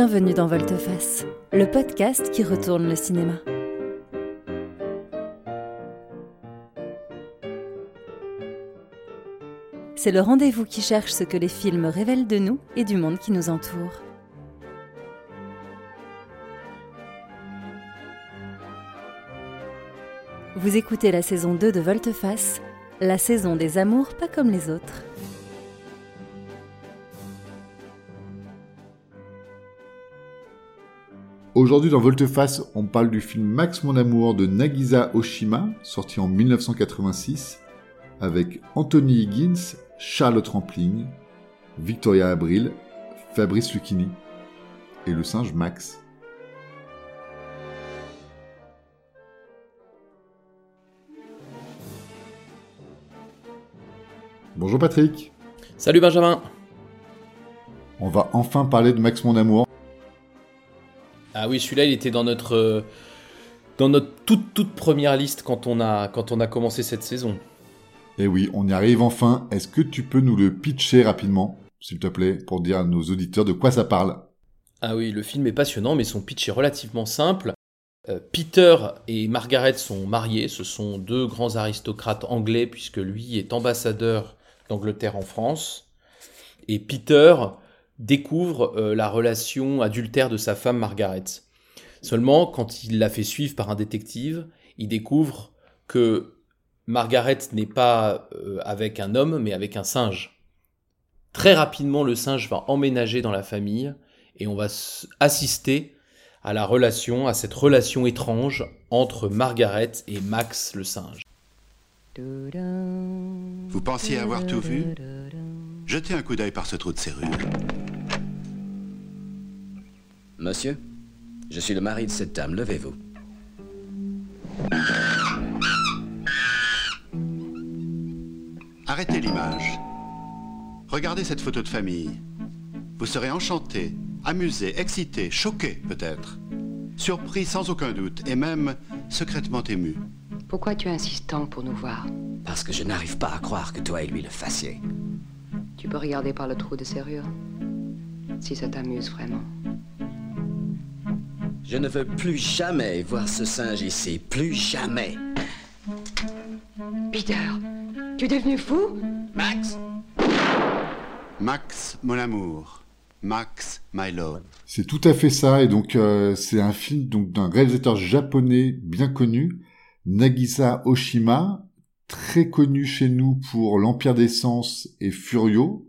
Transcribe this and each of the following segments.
Bienvenue dans Volteface, le podcast qui retourne le cinéma. C'est le rendez-vous qui cherche ce que les films révèlent de nous et du monde qui nous entoure. Vous écoutez la saison 2 de Volteface, la saison des amours pas comme les autres. Aujourd'hui dans Volteface, on parle du film Max mon amour de Nagisa Oshima, sorti en 1986, avec Anthony Higgins, Charlotte Rampling, Victoria Abril, Fabrice Lucchini et le singe Max. Bonjour Patrick. Salut Benjamin. On va enfin parler de Max mon amour. Ah oui, celui-là, il était dans notre euh, dans notre toute toute première liste quand on a quand on a commencé cette saison. Et eh oui, on y arrive enfin. Est-ce que tu peux nous le pitcher rapidement, s'il te plaît, pour dire à nos auditeurs de quoi ça parle? Ah oui, le film est passionnant, mais son pitch est relativement simple. Euh, Peter et Margaret sont mariés, ce sont deux grands aristocrates anglais, puisque lui est ambassadeur d'Angleterre en France. Et Peter découvre euh, la relation adultère de sa femme Margaret. Seulement, quand il la fait suivre par un détective, il découvre que Margaret n'est pas euh, avec un homme, mais avec un singe. Très rapidement, le singe va emménager dans la famille et on va assister à la relation, à cette relation étrange entre Margaret et Max le singe. Vous pensiez avoir tout vu? Jetez un coup d'œil par ce trou de serrure. Monsieur, je suis le mari de cette dame, levez-vous. Arrêtez l'image. Regardez cette photo de famille. Vous serez enchanté, amusé, excité, choqué peut-être. Surpris sans aucun doute et même secrètement ému. Pourquoi tu insistes tant pour nous voir? Parce que je n'arrive pas à croire que toi et lui le fassiez. Tu peux regarder par le trou de serrure Si ça t'amuse vraiment. Je ne veux plus jamais voir ce singe ici. Plus jamais. Peter, tu es devenu fou? Max? Max, mon amour. Max, my love. C'est tout à fait ça, et donc euh, c'est un film donc d'un réalisateur japonais bien connu, Nagisa Oshima, très connu chez nous pour L'Empire des Sens et Furio,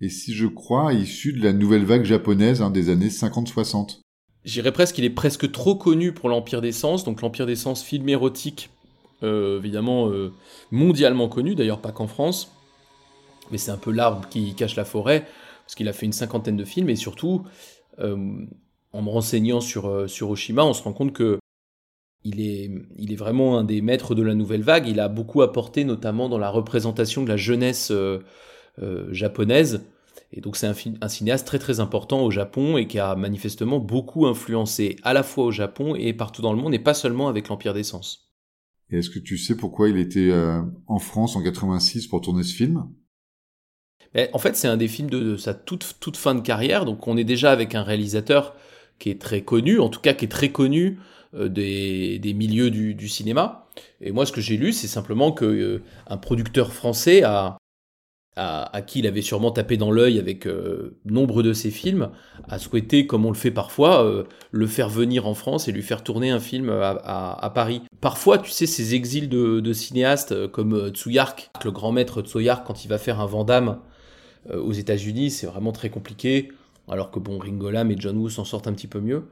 et si je crois, issu de la nouvelle vague japonaise hein, des années 50-60. J'irais presque qu'il est presque trop connu pour l'Empire des Sens, donc l'Empire des Sens, film érotique, euh, évidemment euh, mondialement connu, d'ailleurs pas qu'en France, mais c'est un peu l'arbre qui cache la forêt, parce qu'il a fait une cinquantaine de films, et surtout, euh, en me renseignant sur, sur Oshima, on se rend compte que il est, il est vraiment un des maîtres de la nouvelle vague, il a beaucoup apporté notamment dans la représentation de la jeunesse japonaise, et donc c'est un, un, cinéaste très très important au Japon et qui a manifestement beaucoup influencé à la fois au Japon et partout dans le monde et pas seulement avec l'Empire des Sens. Et est-ce que tu sais pourquoi il était euh, en France en 86 pour tourner ce film? Mais En fait c'est un des films de, sa toute, toute fin de carrière, donc on est déjà avec un réalisateur qui est très connu, en tout cas qui est très connu euh, des, des, milieux du, du, cinéma. Et moi ce que j'ai lu c'est simplement que euh, un producteur français a à, qui il avait sûrement tapé dans l'œil avec euh, nombre de ses films, a souhaité, comme on le fait parfois, euh, le faire venir en France et lui faire tourner un film à, Paris. Parfois, tu sais, ces exils de, cinéastes euh, comme Tsuyark, le grand maître Tsuyark, quand il va faire un Vandame aux États-Unis, c'est vraiment très compliqué, alors que bon, Ringolam et John Woo s'en sortent un petit peu mieux.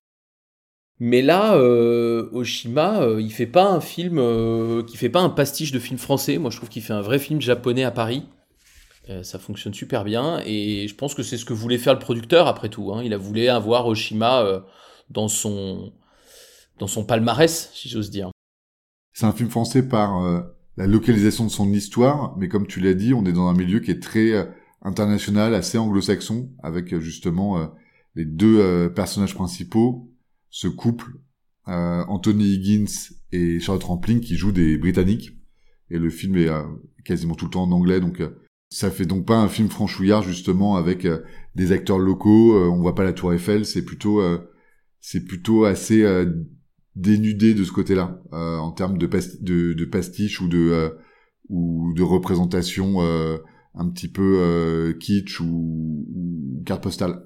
Mais là, Oshima, il fait pas un film, qui fait pas un pastiche de film français. Moi, je trouve qu'il fait un vrai film japonais à Paris. Euh, ça fonctionne super bien et je pense que c'est ce que voulait faire le producteur après tout. Hein. Il a voulu avoir Oshima euh, dans son dans son palmarès, si j'ose dire. C'est un film français par euh, la localisation de son histoire, mais comme tu l'as dit, on est dans un milieu qui est très international, assez anglo-saxon, avec justement les deux personnages principaux, ce couple, Anthony Higgins et Charlotte Rampling, qui jouent des Britanniques, et le film est quasiment tout le temps en anglais, donc Ça fait donc pas un film franchouillard justement avec des acteurs locaux. on voit pas la Tour Eiffel. C'est plutôt c'est plutôt assez dénudé de ce côté-là en termes de pastiche ou de ou de représentation un petit peu kitsch ou, ou carte postale.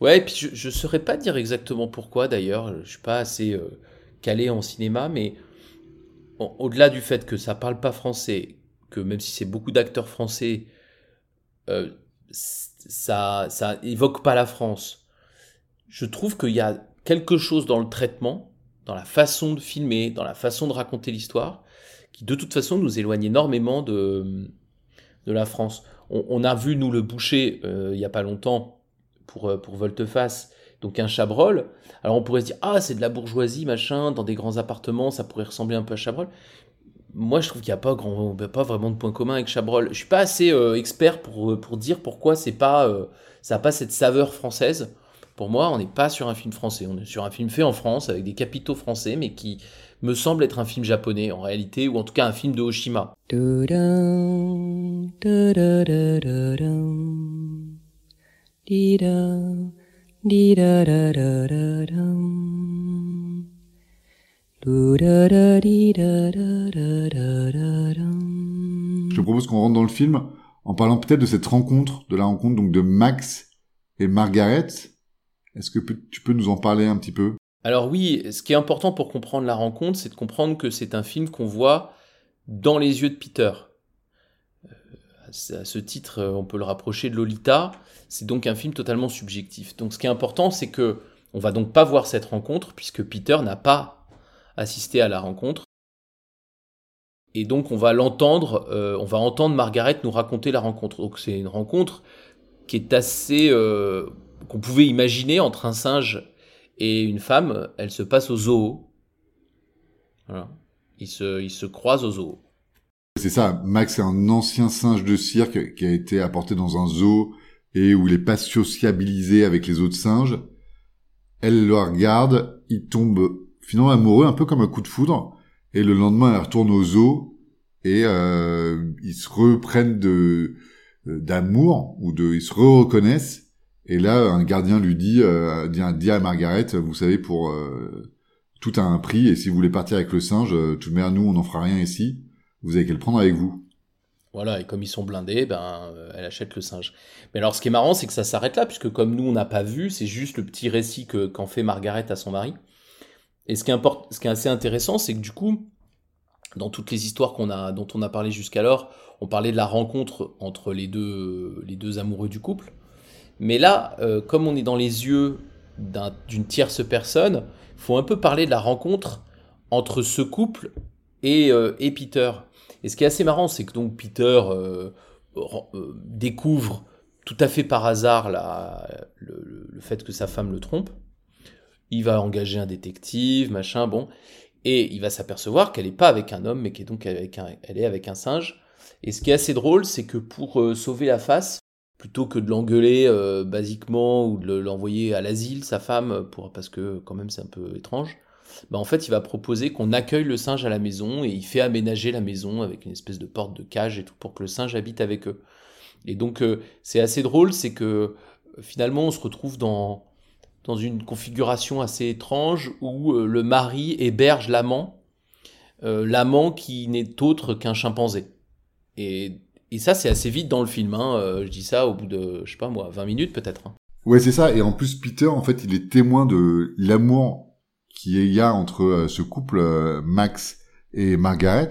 Ouais, et puis je, je saurais pas dire exactement pourquoi d'ailleurs, je suis pas assez euh, calé en cinéma, mais au-delà du fait que ça parle pas français, que même si c'est beaucoup d'acteurs français, euh, ça, ça évoque pas la France. Je trouve qu'il y a quelque chose dans le traitement, dans la façon de filmer, dans la façon de raconter l'histoire, qui de toute façon nous éloigne énormément de, de la France. On, a vu, nous, le boucher, euh, il y a pas longtemps, pour, euh, pour Volteface, donc un Chabrol. Alors on pourrait se dire, ah, c'est de la bourgeoisie, machin, dans des grands appartements, ça pourrait ressembler un peu à Chabrol. Moi, je trouve qu'il n'y a pas, grand, pas vraiment de point commun avec Chabrol. Je suis pas assez euh, expert pour, euh, pour dire pourquoi c'est pas, ça n'a pas cette saveur française. Pour moi, on n'est pas sur un film français, on est sur un film fait en France, avec des capitaux français, mais qui me semble être un film japonais en réalité, ou en tout cas un film de Oshima. Je propose qu'on rentre dans le film en parlant peut-être de cette rencontre, de la rencontre donc de Max et Margaret. Est-ce que tu peux nous en parler un petit peu? Alors oui, ce qui est important pour comprendre la rencontre, c'est de comprendre que c'est un film qu'on voit dans les yeux de Peter. Euh, à ce titre, on peut le rapprocher de Lolita. C'est donc un film totalement subjectif. Donc ce qui est important, c'est que on va donc pas voir cette rencontre puisque Peter n'a pas assisté à la rencontre. Et donc on va l'entendre, euh, on va entendre Margaret nous raconter la rencontre. Donc c'est une rencontre qui est assez euh, qu'on pouvait imaginer entre un singe et une femme. Elle se passe au zoo. Ils se, ils se croisent au zoo. C'est ça. Max est un ancien singe de cirque qui a été apporté dans un zoo et où il est pas sociabilisé avec les autres singes. Elle le regarde, il tombe finalement amoureux, un peu comme un coup de foudre, et le lendemain elle retourne au zoo et euh, ils se reprennent de euh, d'amour ou de ils se reconnaissent et là un gardien lui dit euh, dit, à Margaret vous savez pour euh, tout a un prix et si vous voulez partir avec le singe euh, tout de même nous on n'en fera rien ici vous avez qu'à le prendre avec vous voilà, et comme ils sont blindés, ben, euh, elle achète le singe. Mais alors, ce qui est marrant, c'est que ça s'arrête là, puisque comme nous, on n'a pas vu, c'est juste le petit récit que, qu'en fait Margaret à son mari. Et ce qui, est assez intéressant, c'est que du coup, dans toutes les histoires dont on a parlé jusqu'alors, on parlait de la rencontre entre les deux, amoureux du couple. Mais là, euh, comme on est dans les yeux d'une tierce personne, il faut un peu parler de la rencontre entre ce couple et, euh, et Peter. Et ce qui est assez marrant, c'est que donc Peter euh, découvre tout à fait par hasard le, fait que sa femme le trompe. Il va engager un détective, machin, bon, et il va s'apercevoir qu'elle n'est pas avec un homme, mais qu'elle est donc avec un, elle est avec un singe. Et ce qui est assez drôle, c'est que pour euh, sauver la face, plutôt que de l'engueuler basiquement ou de l'envoyer à l'asile, sa femme, pour, parce que quand même c'est un peu étrange, bah en fait, il va proposer qu'on accueille le singe à la maison et il fait aménager la maison avec une espèce de porte de cage et tout pour que le singe habite avec eux. Et donc, euh, c'est assez drôle, c'est que euh, finalement, on se retrouve dans, dans une configuration assez étrange où euh, le mari héberge l'amant, l'amant qui n'est autre qu'un chimpanzé. Et, ça, c'est assez vite dans le film. Hein. je dis ça au bout de, je sais pas moi, 20 minutes peut-être. Hein. Ouais, c'est ça. Et en plus, Peter, en fait, il est témoin de l'amour qui y a entre euh, ce couple euh, Max et Margaret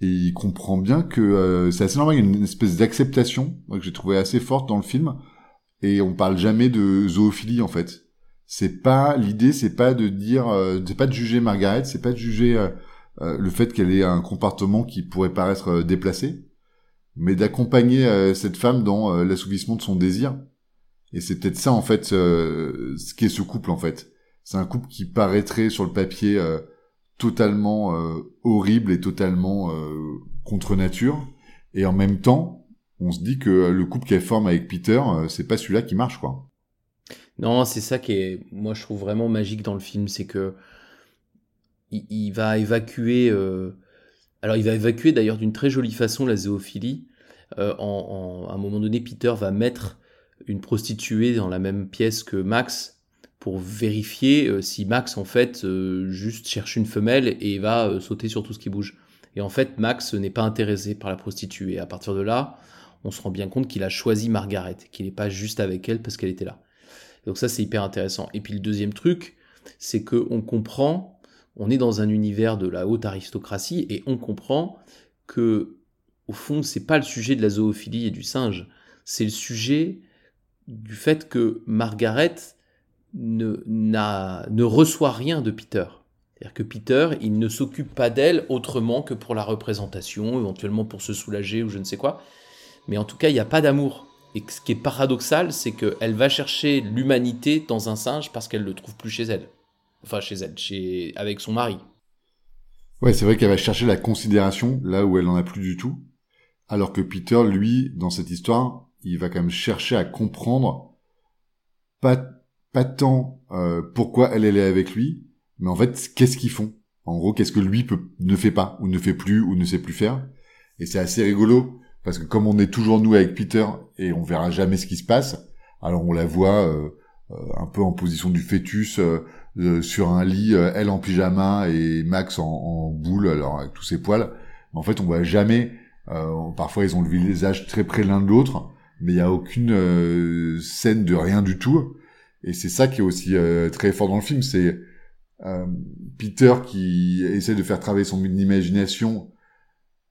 et il comprend bien que euh, c'est assez normal, il y a une espèce d'acceptation que j'ai trouvé assez forte dans le film et on parle jamais de zoophilie en fait. C'est pas l'idée, c'est pas de dire, c'est pas de juger Margaret, c'est pas de juger le fait qu'elle ait un comportement qui pourrait paraître déplacé, mais d'accompagner cette femme dans l'assouvissement de son désir. Et c'est peut-être ça en fait, ce qu'est ce couple en fait c'est un couple qui paraîtrait sur le papier euh, totalement euh, horrible et totalement euh, contre nature. Et en même temps, on se dit que le couple qu'elle forme avec Peter, c'est pas celui-là qui marche, quoi. Non, c'est ça qui est, moi, je trouve vraiment magique dans le film, c'est que il, va évacuer. alors, il va évacuer d'ailleurs d'une très jolie façon la zoophilie. euh, en, à un moment donné, Peter va mettre une prostituée dans la même pièce que Max pour vérifier euh, si Max en fait euh, juste cherche une femelle et va euh, sauter sur tout ce qui bouge. Et en fait, Max n'est pas intéressé par la prostituée. À partir de là, on se rend bien compte qu'il a choisi Margaret, qu'il n'est pas juste avec elle parce qu'elle était là. Donc ça, c'est hyper intéressant. Et puis le deuxième truc, c'est que on comprend, on est dans un univers de la haute aristocratie et on comprend que au fond, c'est pas le sujet de la zoophilie et du singe, c'est le sujet du fait que Margaret ne, ne reçoit rien de Peter. C'est-à-dire que Peter, il ne s'occupe pas d'elle autrement que pour la représentation, éventuellement pour se soulager ou je ne sais quoi. Mais en tout cas, il n'y a pas d'amour. Et ce qui est paradoxal, c'est qu'elle va chercher l'humanité dans un singe parce qu'elle le trouve plus chez elle. Enfin, chez elle, chez... avec son mari. Ouais, c'est vrai qu'elle va chercher la considération là où elle en a plus du tout. Alors que Peter, lui, dans cette histoire, il va quand même chercher à comprendre pas, pas tant euh, pourquoi elle, elle est avec lui, mais en fait, qu'est-ce qu'ils font? En gros, qu'est-ce que lui peut, ne fait pas, ou ne fait plus, ou ne sait plus faire Et c'est assez rigolo, parce que comme on est toujours nous avec Peter, et on verra jamais ce qui se passe, alors on la voit euh, euh, un peu en position du fœtus, euh, sur un lit, elle en pyjama et Max en, boule, alors avec tous ses poils. En fait, on voit jamais. parfois, ils ont le visage très près l'un de l'autre, mais il y a aucune scène de rien du tout. Et c'est ça qui est aussi très fort dans le film, c'est Peter qui essaie de faire travailler son imagination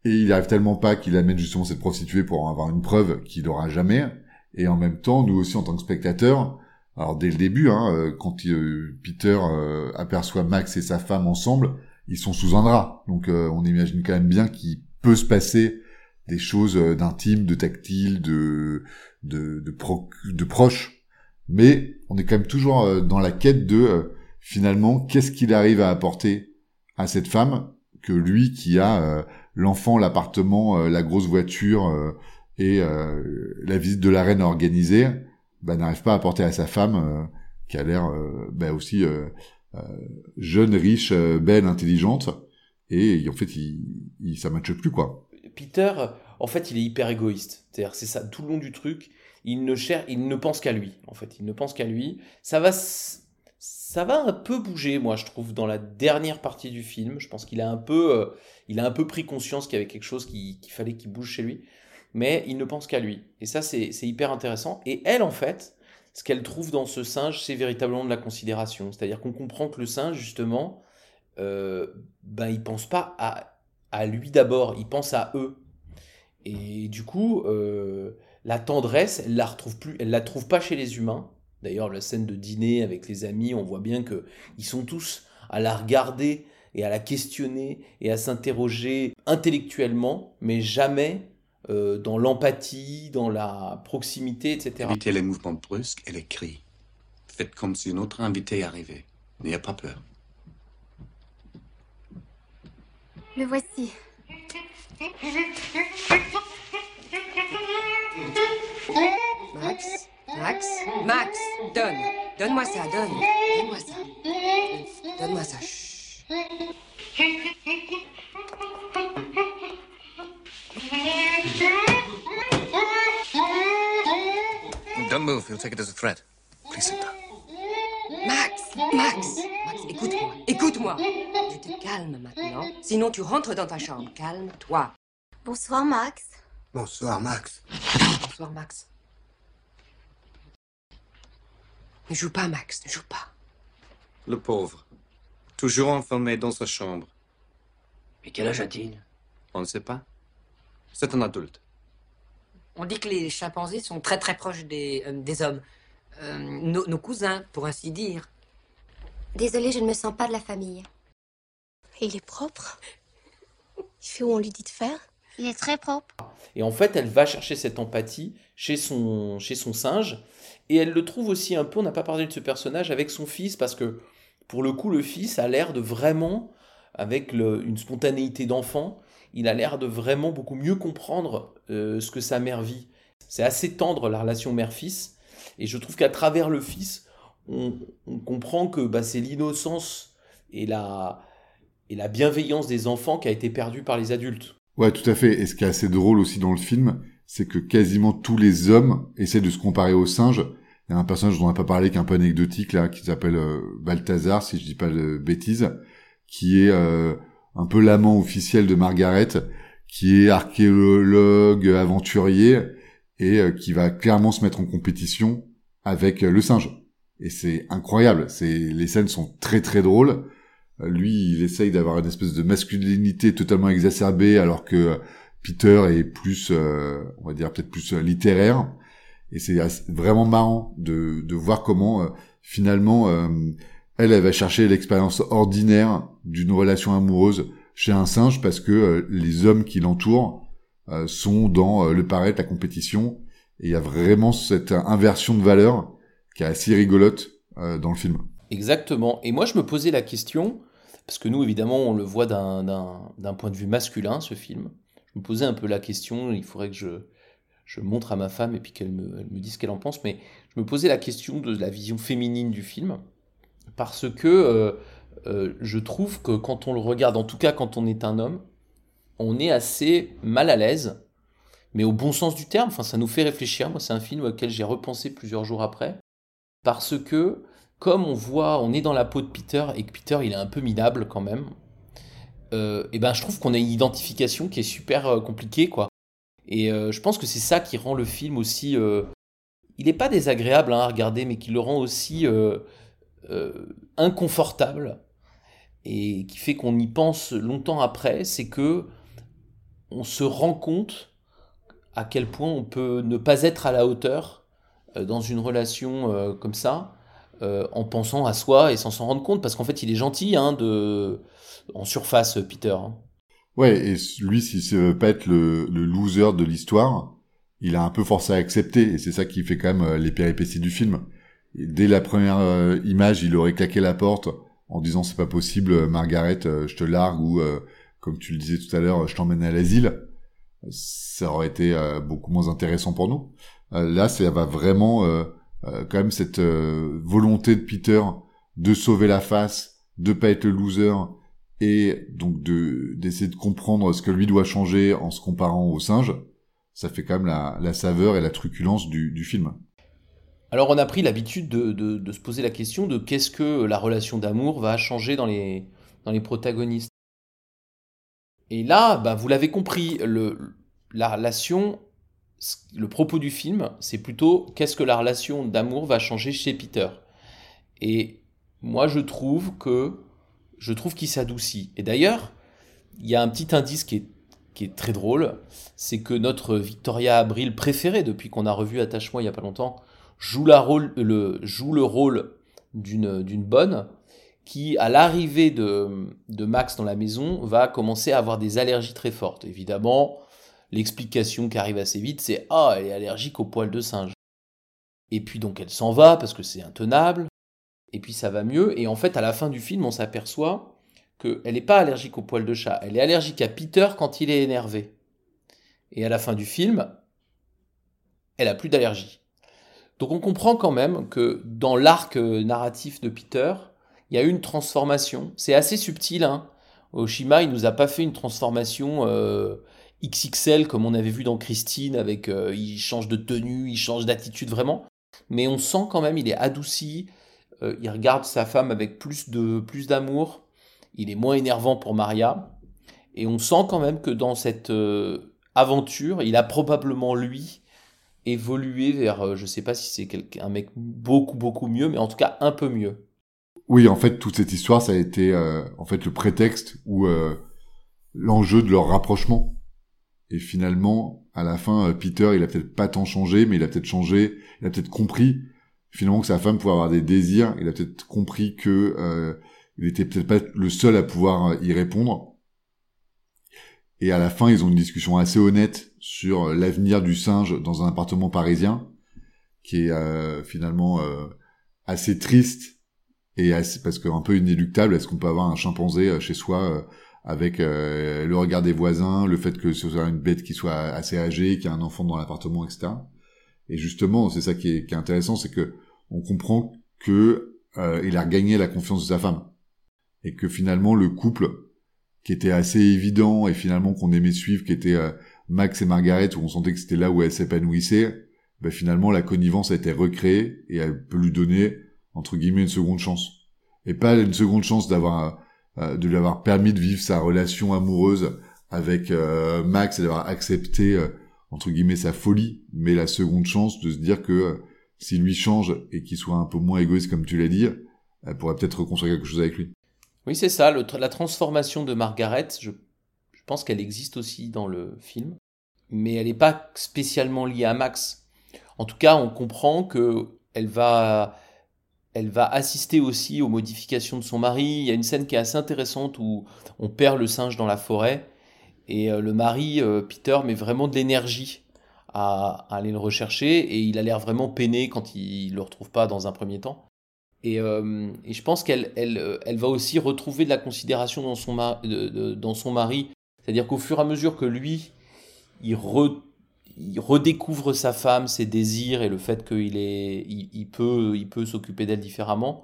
et il arrive tellement pas qu'il amène justement cette prostituée pour en avoir une preuve qu'il n'aura jamais. Et en même temps, nous aussi en tant que spectateurs, alors dès le début, hein, euh, quand euh, Peter euh, aperçoit Max et sa femme ensemble, ils sont sous un drap. Donc on imagine quand même bien qu'il peut se passer des choses d'intimes, de tactile, de de de, pro- de proches. Mais on est quand même toujours dans la quête de finalement qu'est-ce qu'il arrive à apporter à cette femme que lui qui a l'enfant, l'appartement, euh, la grosse voiture euh, et euh, la visite de la reine organisée, bah, n'arrive pas à apporter à sa femme qui a l'air bah, aussi jeune, riche, belle, intelligente et en fait il, il ça matche plus quoi. Peter, en fait, il est hyper égoïste. C'est-à-dire, c'est ça, tout le long du truc, il ne cherche, il ne pense qu'à lui. En fait, il ne pense qu'à lui. Ça va, ça va un peu bouger, moi, je trouve, dans la dernière partie du film. Je pense qu'il a un peu, euh, il a un peu pris conscience qu'il y avait quelque chose qui- qu'il fallait qu'il bouge chez lui. Mais il ne pense qu'à lui. Et ça, c'est c'est hyper intéressant. Et elle, en fait, ce qu'elle trouve dans ce singe, c'est véritablement de la considération. C'est-à-dire qu'on comprend que le singe, justement, euh, ben, il pense pas à, à lui d'abord, il pense à eux. Et du coup, euh, la tendresse, elle la retrouve plus, elle la trouve pas chez les humains. D'ailleurs, la scène de dîner avec les amis, on voit bien que ils sont tous à la regarder et à la questionner et à s'interroger intellectuellement, mais jamais euh, dans l'empathie, dans la proximité, etc. Évitez les mouvements brusques et les cris. Faites comme si une autre invité arrivait. N'ayez pas peur. Le voici. Max Max? Max Donne Donne-moi ça, donne Donne-moi ça. Donne-moi ça. Chut. Don't move. You'll take it as a threat. Please sit down. Max Max Max, écoute-moi. Écoute-moi. Tu te calmes maintenant. Sinon, tu rentres dans ta chambre. Calme-toi. Bonsoir, Max. Bonsoir, Max. Bonsoir, Max. Ne joue pas, Max. Ne joue pas. Le pauvre. Toujours enfermé dans sa chambre. Mais quel âge a-t-il? On ne sait pas. C'est un adulte. On dit que les chimpanzés sont très très proches des, euh, des hommes. Euh, nos, nos cousins, pour ainsi dire. Désolée, je ne me sens pas de la famille. Et il est propre? Il fait où on lui dit de faire? Il est très propre. Et en fait, elle va chercher cette empathie chez son, chez son singe. Et elle le trouve aussi un peu, on n'a pas parlé de ce personnage, avec son fils, parce que pour le coup, le fils a l'air de vraiment, avec une spontanéité d'enfant, il a l'air de vraiment beaucoup mieux comprendre euh, ce que sa mère vit. C'est assez tendre la relation mère-fils. Et je trouve qu'à travers le fils, on, on comprend que bah, c'est l'innocence et la, et la bienveillance des enfants qui a été perdue par les adultes. Ouais, tout à fait. Et ce qui est assez drôle aussi dans le film, c'est que quasiment tous les hommes essaient de se comparer aux singes. Il y a un personnage dont on n'a pas parlé, qui est un peu anecdotique là, qui s'appelle euh, Balthazar, si je dis pas de bêtises, qui est euh, un peu l'amant officiel de Margaret, qui est archéologue, aventurier, et euh, qui va clairement se mettre en compétition avec le singe. Et c'est incroyable. C'est les scènes sont très très drôles. Lui, il essaye d'avoir une espèce de masculinité totalement exacerbée, alors que Peter est plus, euh, on va dire peut-être plus euh, littéraire. Et c'est vraiment marrant de, de voir comment euh, finalement elle, elle va chercher l'expérience ordinaire d'une relation amoureuse chez un singe parce que les hommes qui l'entourent sont dans le paraître, la compétition. Et il y a vraiment cette inversion de valeur qui est assez rigolote dans le film. Exactement. Et moi, je me posais la question, parce que nous, évidemment, on le voit d'un point de vue masculin, ce film. Me posais un peu la question, il faudrait que je, je montre à ma femme et puis qu'elle me, me dise ce qu'elle en pense, mais je me posais la question de la vision féminine du film, parce que euh, euh, je trouve que quand on le regarde, en tout cas quand on est un homme, on est assez mal à l'aise, mais au bon sens du terme, enfin ça nous fait réfléchir, moi c'est un film auquel j'ai repensé plusieurs jours après, parce que comme on voit, on est dans la peau de Peter, et que Peter il est un peu minable quand même, euh, et ben je trouve qu'on a une identification qui est super euh, compliquée quoi. Et euh, je pense que c'est ça qui rend le film aussi. il n'est pas désagréable hein, à regarder, mais qui le rend aussi inconfortable et qui fait qu'on y pense longtemps après. C'est que on se rend compte à quel point on peut ne pas être à la hauteur dans une relation comme ça, en pensant à soi et sans s'en rendre compte, parce qu'en fait il est gentil hein, de en surface, Peter. Hein. Ouais, et lui, s'il ne veut pas être le, loser de l'histoire, il a un peu forcé à accepter, et c'est ça qui fait quand même euh, les péripéties du film. dès la première euh, image, il aurait claqué la porte en disant c'est pas possible, euh, Margaret, je te largue, ou comme tu le disais tout à l'heure, je t'emmène à l'asile. Ça aurait été beaucoup moins intéressant pour nous. là, ça va vraiment quand même cette volonté de Peter de sauver la face, de pas être le loser, et donc de d'essayer de comprendre ce que lui doit changer en se comparant au singe, ça fait quand même la, saveur et la truculence du, film. Alors on a pris l'habitude de, de, de, se poser la question de qu'est-ce que la relation d'amour va changer dans les, dans les protagonistes. Et là, bah, vous l'avez compris, le, la relation, le propos du film, c'est plutôt qu'est-ce que la relation d'amour va changer chez Peter. Et moi je trouve que je trouve qu'il s'adoucit. Et d'ailleurs, il y a un petit indice qui est, qui est très drôle, c'est que notre Victoria Abril préférée, depuis qu'on a revu Attache-moi il n'y a pas longtemps, joue, la rôle, le, joue le rôle d'une, d'une bonne qui, à l'arrivée de, de Max dans la maison, va commencer à avoir des allergies très fortes. Évidemment, l'explication qui arrive assez vite, c'est Ah, elle est allergique aux poils de singe. Et puis donc elle s'en va parce que c'est intenable et puis ça va mieux. Et en fait, à la fin du film, on s'aperçoit qu'elle n'est pas allergique au poil de chat, elle est allergique à Peter quand il est énervé. Et à la fin du film, elle a plus d'allergie. Donc on comprend quand même que dans l'arc narratif de Peter, il y a eu une transformation. C'est assez subtil. Hein Oshima, il nous a pas fait une transformation euh, XXL comme on avait vu dans Christine, avec euh, il change de tenue, il change d'attitude vraiment. Mais on sent quand même, il est adouci, euh, il regarde sa femme avec plus de plus d'amour, il est moins énervant pour Maria, et on sent quand même que dans cette euh, aventure, il a probablement lui évolué vers, je sais pas si c'est un mec beaucoup beaucoup mieux, mais en tout cas un peu mieux. Oui, en fait, toute cette histoire, ça a été en fait le prétexte ou l'enjeu de leur rapprochement. Et finalement, à la fin, Peter, il a peut-être pas tant changé, mais il a peut-être changé, il a peut-être compris finalement que sa femme pouvait avoir des désirs. Il a peut-être compris que euh, il était peut-être pas le seul à pouvoir euh, y répondre. Et à la fin, ils ont une discussion assez honnête sur l'avenir du singe dans un appartement parisien, qui est euh, finalement assez triste et assez, parce qu'un peu inéluctable. Est-ce qu'on peut avoir un chimpanzé chez soi avec le regard des voisins, le fait que ce soit une bête qui soit assez âgée, qui a un enfant dans l'appartement, etc. Et justement, c'est ça qui est, qui est intéressant, c'est que on comprend que euh, il a gagné la confiance de sa femme et que finalement le couple qui était assez évident et finalement qu'on aimait suivre, qui était euh, Max et Margaret où on sentait que c'était là où elle s'épanouissait, bah, finalement la connivence a été recréée et elle peut lui donner entre guillemets une seconde chance et pas une seconde chance d'avoir euh, de lui avoir permis de vivre sa relation amoureuse avec euh, Max et d'avoir accepté euh, entre guillemets sa folie, mais la seconde chance de se dire que s'il lui change et qu'il soit un peu moins égoïste comme tu l'as dit, elle pourrait peut-être reconstruire quelque chose avec lui. Oui, c'est ça, la transformation de Margaret, je, je pense qu'elle existe aussi dans le film, mais elle n'est pas spécialement liée à Max. En tout cas, on comprend que elle va, elle va assister aussi aux modifications de son mari. Il y a une scène qui est assez intéressante où on perd le singe dans la forêt et euh, le mari, euh, Peter, met vraiment de l'énergie à, aller le rechercher et il a l'air vraiment peiné quand il ne le retrouve pas dans un premier temps. Et, euh, je pense qu'elle elle, elle va aussi retrouver de la considération dans son, dans son mari. C'est-à-dire qu'au fur et à mesure que lui, il, il, redécouvre sa femme, ses désirs et le fait qu'il est, il, peut, il peut s'occuper d'elle différemment,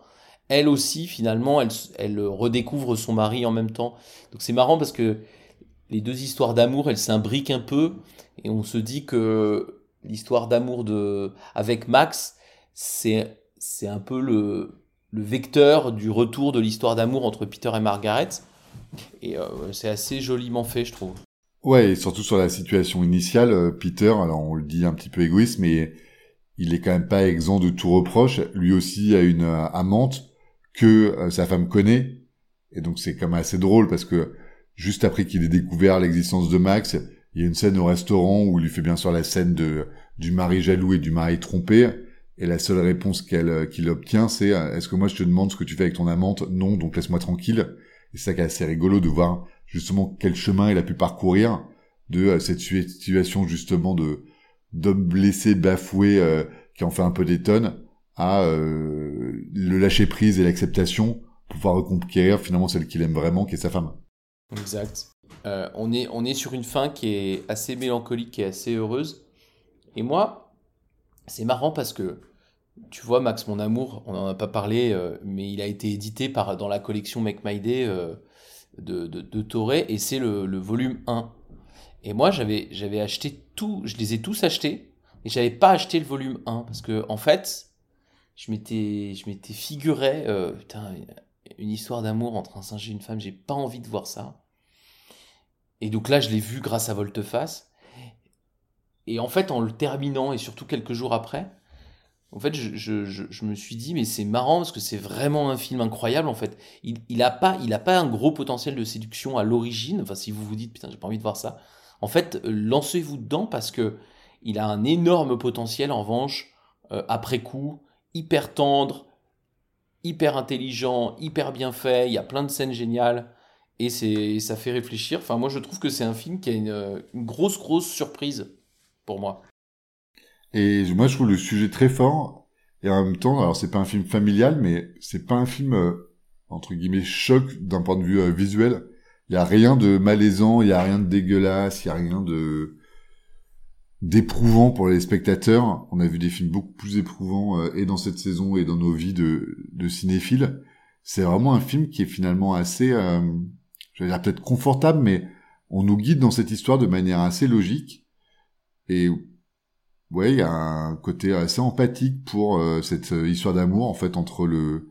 elle aussi, finalement, elle, elle redécouvre son mari en même temps. Donc c'est marrant parce que les deux histoires d'amour, elles s'imbriquent un peu et on se dit que l'histoire d'amour de avec Max, c'est c'est un peu le vecteur du retour de l'histoire d'amour entre Peter et Margaret. Et euh, c'est assez joliment fait, je trouve. Ouais, et surtout sur la situation initiale, euh, Peter, alors on le dit un petit peu égoïste, mais il est quand même pas exempt de tout reproche. Lui aussi a une euh, amante que sa femme connaît, et donc c'est quand même assez drôle parce que juste après qu'il ait découvert l'existence de Max, il y a une scène au restaurant où il lui fait bien sûr la scène de du mari jaloux et du mari trompé. Et la seule réponse qu'elle qu'il obtient, c'est est-ce que moi je te demande ce que tu fais avec ton amante? Non, donc laisse-moi tranquille. Et c'est ça qui est assez rigolo de voir justement quel chemin il a pu parcourir de euh, cette situation justement de d'homme blessé, bafoué, euh, qui en fait un peu des tonnes, à euh, le lâcher prise et l'acceptation pour pouvoir reconquérir finalement celle qu'il aime vraiment, qui est sa femme. Exact. Euh, on, est, on est sur une fin qui est assez mélancolique et assez heureuse. Et moi, c'est marrant parce que, tu vois, Max, mon amour, on n'en a pas parlé, mais il a été édité par, dans la collection Make My Day de, de, de Toré, et c'est le, le, volume 1. Et moi, j'avais, acheté tout, je les ai tous achetés, et j'avais pas acheté le volume 1, parce que, en fait, je m'étais, je m'étais figuré, putain, une histoire d'amour entre un singe et une femme, j'ai pas envie de voir ça. Et donc là, je l'ai vu grâce à Volteface. Et en fait, en le terminant, et surtout quelques jours après, en fait, je, me suis dit, mais c'est marrant parce que c'est vraiment un film incroyable. En fait, il, il a pas, il pas un gros potentiel de séduction à l'origine. Enfin, si vous vous dites, putain, j'ai pas envie de voir ça. En fait, lancez-vous dedans parce que il a un énorme potentiel en revanche euh, après coup, hyper tendre, hyper intelligent, hyper bien fait. Il y a plein de scènes géniales et c'est ça fait réfléchir. Enfin, moi, je trouve que c'est un film qui a une, grosse, grosse surprise pour moi. Et moi, je trouve le sujet très fort. Et en même temps, alors c'est pas un film familial, mais c'est pas un film euh, entre guillemets choc d'un point de vue euh, visuel. Il y a rien de malaisant, il y a rien de dégueulasse, il y a rien de d'éprouvant pour les spectateurs. On a vu des films beaucoup plus éprouvants euh, et dans cette saison et dans nos vies de, de cinéphiles. C'est vraiment un film qui est finalement assez j'allais dire peut-être confortable, mais on nous guide dans cette histoire de manière assez logique. Et ouais, il y a un côté assez empathique pour euh, cette euh, histoire d'amour en fait entre le,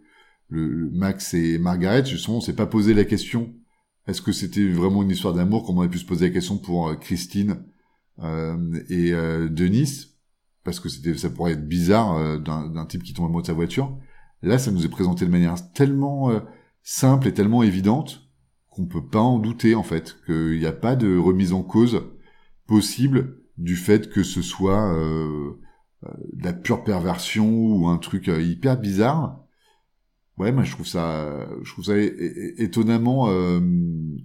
le Max et Margaret. Justement, on s'est pas posé la question est-ce que c'était vraiment une histoire d'amour comme on a pu se poser la question pour euh, Christine et Denis parce que c'était ça pourrait être bizarre d'un type qui tombe amoureux de sa voiture. Là, ça nous est présenté de manière tellement simple et tellement évidente qu'on peut pas en douter en fait, qu'il n'y a pas de remise en cause possible du fait que ce soit euh, euh de la pure perversion ou un truc euh, hyper bizarre. Ouais, moi je trouve ça, je trouve ça étonnamment, euh,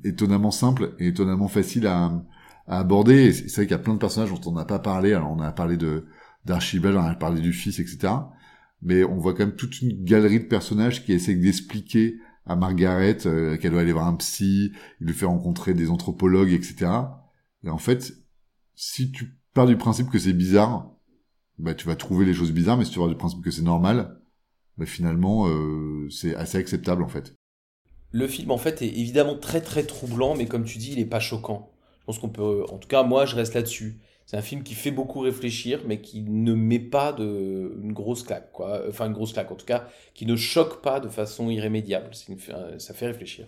étonnamment simple et étonnamment facile à, à aborder. C'est vrai qu'il y a plein de personnages dont on n'a pas parlé. Alors on a parlé de d'Archibald, on a parlé du fils, etc. Mais on voit quand même toute une galerie de personnages qui essaient d'expliquer à Margaret euh, qu'elle doit aller voir un psy, il lui fait rencontrer des anthropologues, etc. Et en fait, si tu pars du principe que c'est bizarre, bah tu vas trouver les choses bizarres, mais si tu pars du principe que c'est normal, bah finalement euh, c'est assez acceptable en fait. Le film en fait est évidemment très très troublant, mais comme tu dis, il est pas choquant. Je pense qu'on peut, en tout cas, moi, je reste là-dessus. C'est un film qui fait beaucoup réfléchir, mais qui ne met pas de, une grosse claque, quoi. Enfin, une grosse claque, en tout cas, qui ne choque pas de façon irrémédiable. Une, ça fait réfléchir.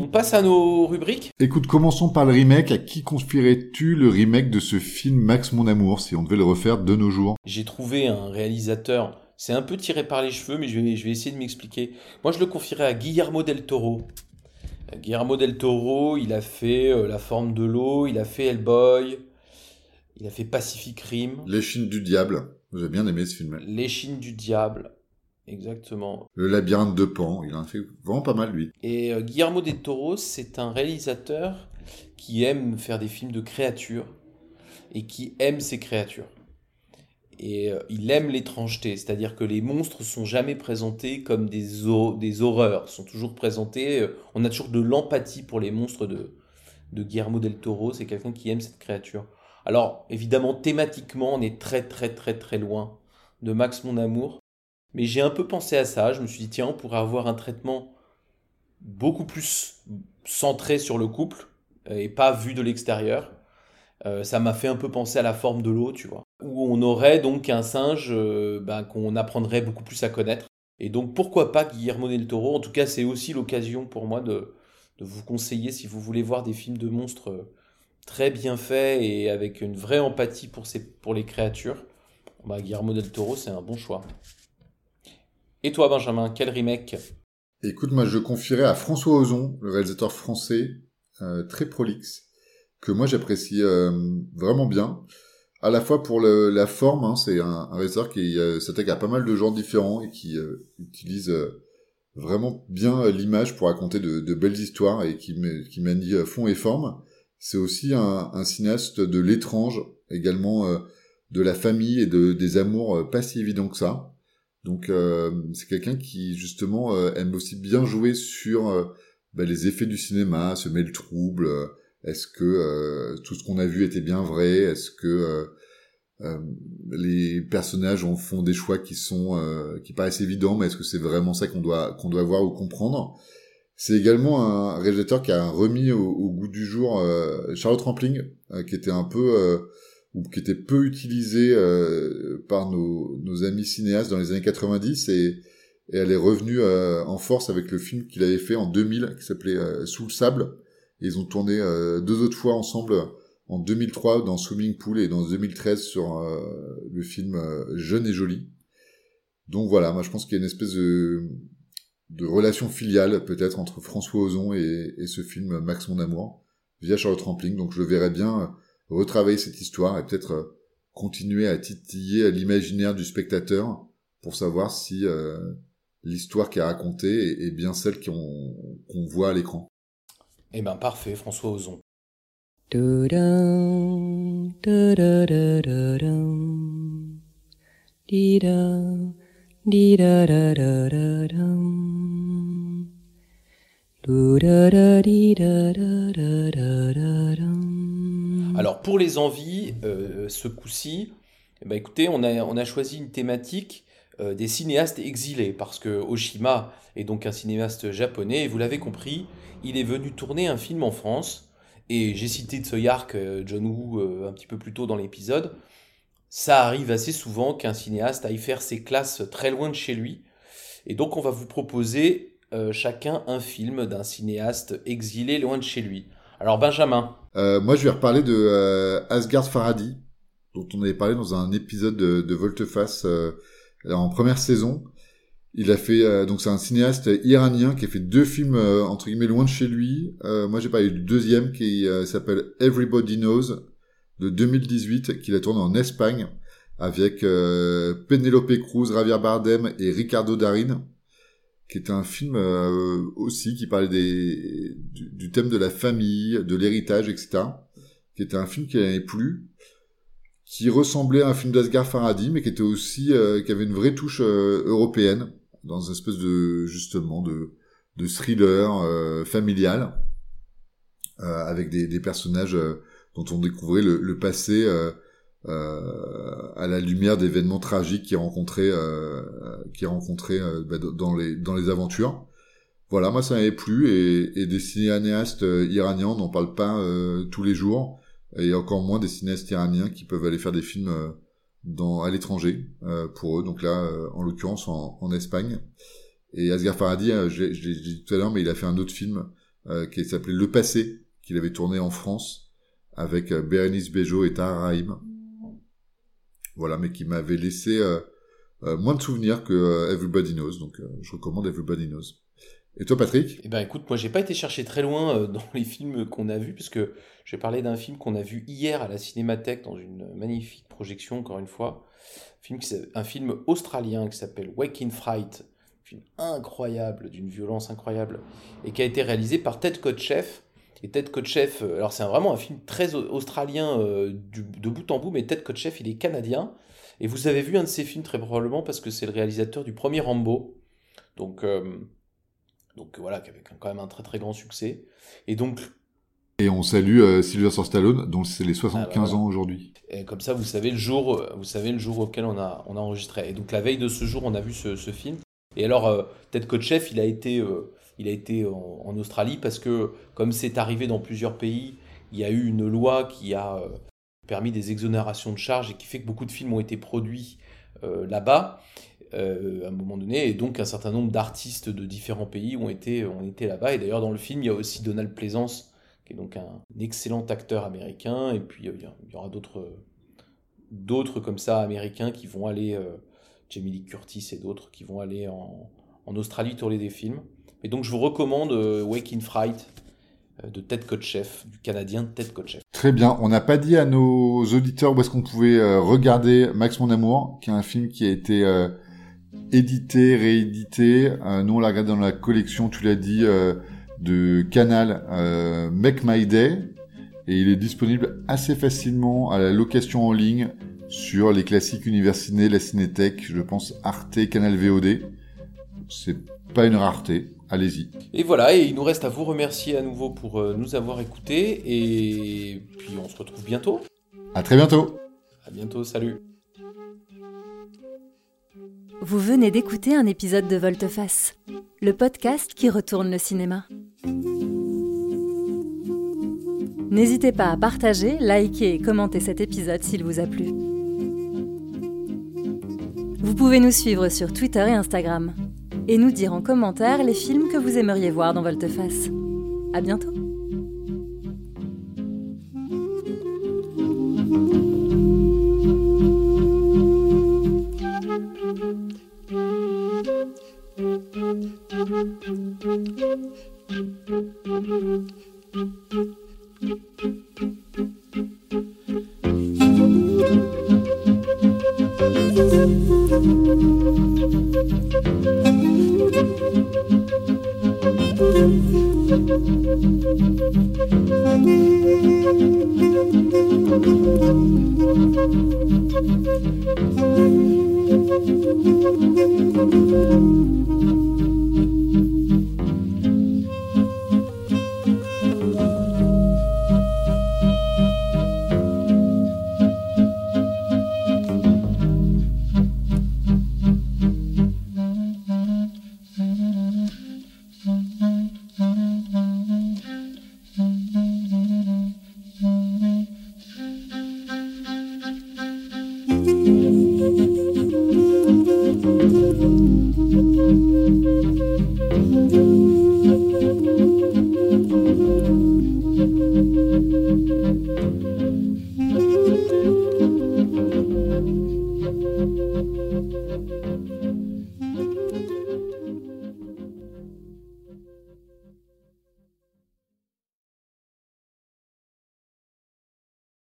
On passe à nos rubriques. Écoute, commençons par le remake. À qui confierais-tu le remake de ce film Max Mon Amour, si on devait le refaire de nos jours? J'ai trouvé un réalisateur, c'est un peu tiré par les cheveux, mais je vais, je vais essayer de m'expliquer. Moi, je le confierais à Guillermo del Toro. Euh, Guillermo del Toro, il a fait euh, La forme de l'eau, il a fait Hellboy, il a fait Pacific Rim. L'échine du diable. J'ai bien aimé ce film. L'échine du diable. Exactement. Le labyrinthe de Pan, il en a fait vraiment pas mal lui. Et euh, Guillermo del Toro, c'est un réalisateur qui aime faire des films de créatures et qui aime ces créatures. Et euh, il aime l'étrangeté, c'est-à-dire que les monstres sont jamais présentés comme des, des horreurs, sont toujours présentés, euh, on a toujours de l'empathie pour les monstres de, de Guillermo del Toro, c'est quelqu'un qui aime cette créature. Alors évidemment, thématiquement, on est très très très très loin de Max Mon Amour, mais j'ai un peu pensé à ça. Je me suis dit, tiens, on pourrait avoir un traitement beaucoup plus centré sur le couple euh, et pas vu de l'extérieur. Euh, ça m'a fait un peu penser à la forme de l'eau, tu vois. Où on aurait donc un singe euh, ben, qu'on apprendrait beaucoup plus à connaître. Et donc pourquoi pas Guillermo del Toro? En tout cas, c'est aussi l'occasion pour moi de, de, vous conseiller si vous voulez voir des films de monstres très bien faits et avec une vraie empathie pour, pour les créatures. Ben, Guillermo del Toro, c'est un bon choix. Et toi, Benjamin, quel remake? Écoute, moi, je confierais à François Ozon, le réalisateur français, euh, très prolixe, que moi j'apprécie euh, vraiment bien. À la fois pour la forme, hein, c'est un, réalisateur qui euh, s'attaque à pas mal de genres différents et qui utilise vraiment bien l'image pour raconter de, de, belles histoires et qui, qui manie fond et forme. C'est aussi un, un, cinéaste de l'étrange, également de la famille et de, des amours pas si évidents que ça. Donc euh, c'est quelqu'un qui justement euh, aime aussi bien jouer sur euh, bah, les effets du cinéma, se met le trouble. Est-ce que tout ce qu'on a vu était bien vrai Est-ce que les personnages en font des choix qui sont qui paraissent évidents, mais est-ce que c'est vraiment ça qu'on doit qu'on doit voir ou comprendre? C'est également un réalisateur qui a remis au, goût du jour Charlotte Rampling, qui était un peu ou qui était peu utilisée euh, par nos, amis cinéastes dans les années 90 et, et elle est revenue euh, en force avec le film qu'il avait fait en 2000 qui s'appelait euh, Sous le sable et ils ont tourné deux autres fois ensemble en 2003 dans Swimming Pool et dans 2013 sur le film Jeune et Jolie. Donc voilà, moi je pense qu'il y a une espèce de, de relation filiale peut-être entre François Ozon et, et, ce film Max mon amour via Charlotte Rampling. Donc je le verrais bien retravailler cette histoire et peut-être euh, continuer à titiller à l'imaginaire du spectateur pour savoir si euh, l'histoire qui est racontée est, bien celle qu'on voit à l'écran. Eh ben parfait, François Ozon. Alors pour les envies, ce coup-ci, ben, écoutez, on a, on a choisi une thématique des cinéastes exilés, parce que Oshima est donc un cinéaste japonais, et vous l'avez compris, il est venu tourner un film en France, et j'ai cité Tsoyark, euh, John Woo, un petit peu plus tôt dans l'épisode, ça arrive assez souvent qu'un cinéaste aille faire ses classes très loin de chez lui, et donc on va vous proposer chacun un film d'un cinéaste exilé loin de chez lui. Alors Benjamin. Euh, moi je vais reparler de euh, Asgard Faradi, dont on avait parlé dans un épisode de, de Volteface euh, en première saison. Il a fait euh, donc c'est un cinéaste iranien qui a fait deux films euh, entre guillemets loin de chez lui. moi j'ai parlé du deuxième qui s'appelle Everybody Knows de 2018 qu'il a tourné en Espagne avec Penelope Cruz, Javier Bardem et Ricardo Darin qui est un film euh, aussi qui parlait des, du, thème de la famille, de l'héritage, etc. Qui était un film qui avait plu, qui ressemblait à un film d'Asghar Farhadi, mais qui était aussi euh, qui avait une vraie touche euh, européenne dans une espèce de justement de, de thriller familial. euh, avec des, des personnages euh, dont on découvrait le, le passé euh, euh, à la lumière d'événements tragiques qui rencontraient euh, qui rencontraient euh, bah, dans les dans les aventures. Voilà, moi ça m'avait plu et, et des cinéastes euh, iraniens n'en parlent pas euh, tous les jours et encore moins des cinéastes iraniens qui peuvent aller faire des films euh, dans à l'étranger euh, pour eux. Donc là, euh, en l'occurrence en, en Espagne. Et Asghar Farhadi, euh, je l'ai dit tout à l'heure, mais il a fait un autre film euh, qui s'appelait Le Passé, qu'il avait tourné en France avec euh, Bérénice Bejo et Tahar Rahim. Voilà, mais qui m'avait laissé euh, euh, moins de souvenirs que euh, Everybody Knows. Donc je recommande Everybody Knows. Et toi, Patrick? Eh ben écoute, moi j'ai pas été chercher très loin dans les films qu'on a vus, puisque je vais parler d'un film qu'on a vu hier à la Cinémathèque dans une magnifique projection, encore une fois. Un film, un film australien qui s'appelle Wake in Fright, un film incroyable, d'une violence incroyable, et qui a été réalisé par Ted Kotcheff. Et Ted Kotcheff, euh, alors c'est vraiment un film très au- australien euh, du- de bout en bout, mais Ted Kotcheff, il est canadien. Et vous avez vu un de ses films très probablement parce que c'est le réalisateur du premier Rambo. Donc, euh, donc voilà, avec quand même un très très grand succès. Et donc, Et on salue euh, Sylvester Stallone, dont c'est les 75 Ah, bah, voilà. ans aujourd'hui. et comme ça, vous savez le jour, vous savez le jour auquel on a, on a enregistré. Et donc la veille de ce jour, on a vu ce, ce film. Et alors, Ted Kotcheff, il a été, euh, il a été en, Australie parce que, comme c'est arrivé dans plusieurs pays, il y a eu une loi qui a euh, permis des exonérations de charges et qui fait que beaucoup de films ont été produits euh, là-bas euh, à un moment donné. Et donc, un certain nombre d'artistes de différents pays ont été, ont été là-bas. Et d'ailleurs, dans le film, il y a aussi Donald Pleasance, qui est donc un, excellent acteur américain. Et puis, il y aura d'autres d'autres comme ça américains qui vont aller, Jamie Lee Curtis et d'autres qui vont aller en, en Australie tourner des films. Et donc je vous recommande euh, Wake in Fright euh, de Ted Kotcheff, du Canadien Ted Kotcheff. Très bien. On n'a pas dit à nos auditeurs où est-ce qu'on pouvait euh, regarder Max Mon Amour, qui est un film qui a été édité, réédité. Nous, on l'a regardé dans la collection, tu l'as dit, euh, de Canal Make My Day. Et il est disponible assez facilement à la location en ligne sur les classiques Universiné, la Cinétech, je pense Arte, Canal VOD. C'est pas une rareté. Allez-y. Et voilà, et il nous reste à vous remercier à nouveau pour euh, nous avoir écoutés. Et puis on se retrouve bientôt. À très bientôt. À bientôt, salut. Vous venez d'écouter un épisode de Volteface, le podcast qui retourne le cinéma. N'hésitez pas à partager, liker et commenter cet épisode s'il vous a plu. Vous pouvez nous suivre sur Twitter et Instagram et nous dire en commentaire les films que vous aimeriez voir dans Volteface. À bientôt.